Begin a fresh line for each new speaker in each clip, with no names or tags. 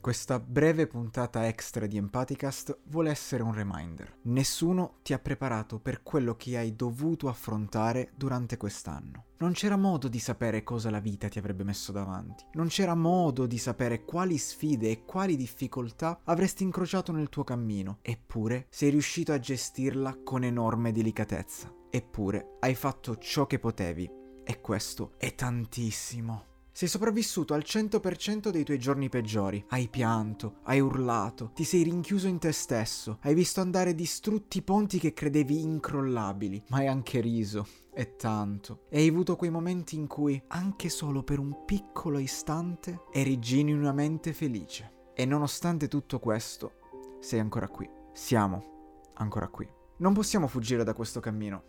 Questa breve puntata extra di Empaticast vuole essere un reminder. Nessuno ti ha preparato per quello che hai dovuto affrontare durante quest'anno. Non c'era modo di sapere cosa la vita ti avrebbe messo davanti. Non c'era modo di sapere quali sfide e quali difficoltà avresti incrociato nel tuo cammino. Eppure sei riuscito a gestirla con enorme delicatezza. Eppure hai fatto ciò che potevi. E questo è tantissimo. Sei sopravvissuto al 100% dei tuoi giorni peggiori. Hai pianto, hai urlato, ti sei rinchiuso in te stesso, hai visto andare distrutti ponti che credevi incrollabili, ma hai anche riso. E tanto. E hai avuto quei momenti in cui, anche solo per un piccolo istante, eri genuinamente felice. E nonostante tutto questo, sei ancora qui. Siamo ancora qui. Non possiamo fuggire da questo cammino.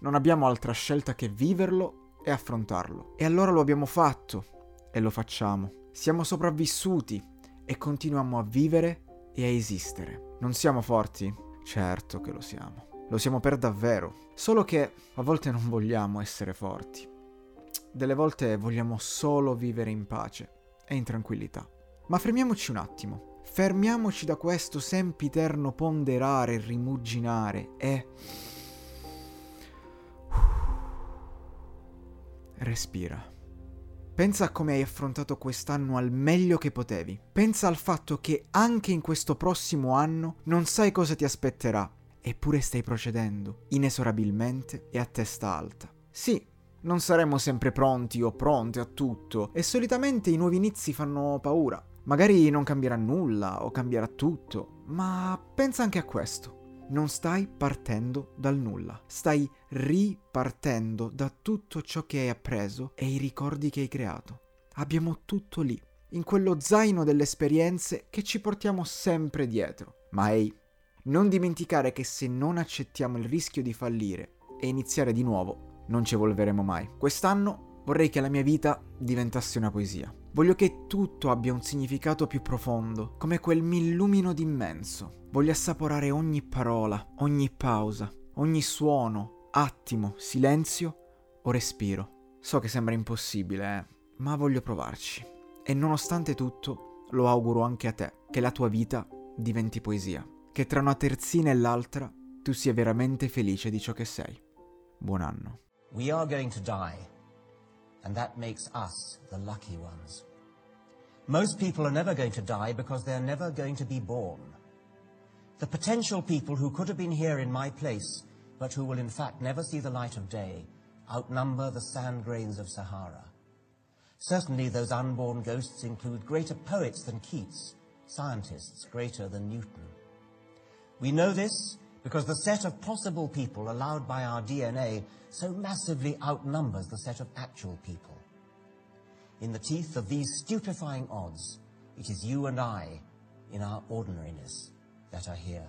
Non abbiamo altra scelta che viverlo e affrontarlo. E allora lo abbiamo fatto e lo facciamo. Siamo sopravvissuti e continuiamo a vivere e a esistere. Non siamo forti? Certo che lo siamo. Lo siamo per davvero. Solo che a volte non vogliamo essere forti. Delle volte vogliamo solo vivere in pace e in tranquillità. Ma fermiamoci un attimo. Fermiamoci da questo sempiterno ponderare, rimuginare e respira. Pensa a come hai affrontato quest'anno al meglio che potevi. Pensa al fatto che anche in questo prossimo anno non sai cosa ti aspetterà, eppure stai procedendo inesorabilmente e a testa alta. Sì, non saremo sempre pronti o pronte a tutto e solitamente i nuovi inizi fanno paura. Magari non cambierà nulla o cambierà tutto, ma pensa anche a questo non stai partendo dal nulla, stai ripartendo da tutto ciò che hai appreso e i ricordi che hai creato. Abbiamo tutto lì, in quello zaino delle esperienze che ci portiamo sempre dietro. Ma ehi, non dimenticare che se non accettiamo il rischio di fallire e iniziare di nuovo, non ci evolveremo mai. Quest'anno vorrei che la mia vita diventasse una poesia. Voglio che tutto abbia un significato più profondo, come quel millumino d'immenso Voglio assaporare ogni parola, ogni pausa, ogni suono, attimo, silenzio o respiro. So che sembra impossibile, eh, ma voglio provarci. E nonostante tutto, lo auguro anche a te, che la tua vita diventi poesia, che tra una terzina e l'altra tu sia veramente felice di ciò che sei. Buon anno. We are going to die, and that makes us the lucky ones. Most people are never going to die because they are never going to be born. the potential people who could have been here in my place, but who will in fact never see the light of day, outnumber the sand grains of Sahara. Certainly those unborn ghosts include greater poets than Keats, scientists greater than Newton. We know this because the set of possible people allowed by our DNA so massively outnumbers the set of actual people. In the teeth of these stupefying odds, it is you and I, in our ordinariness, that are here.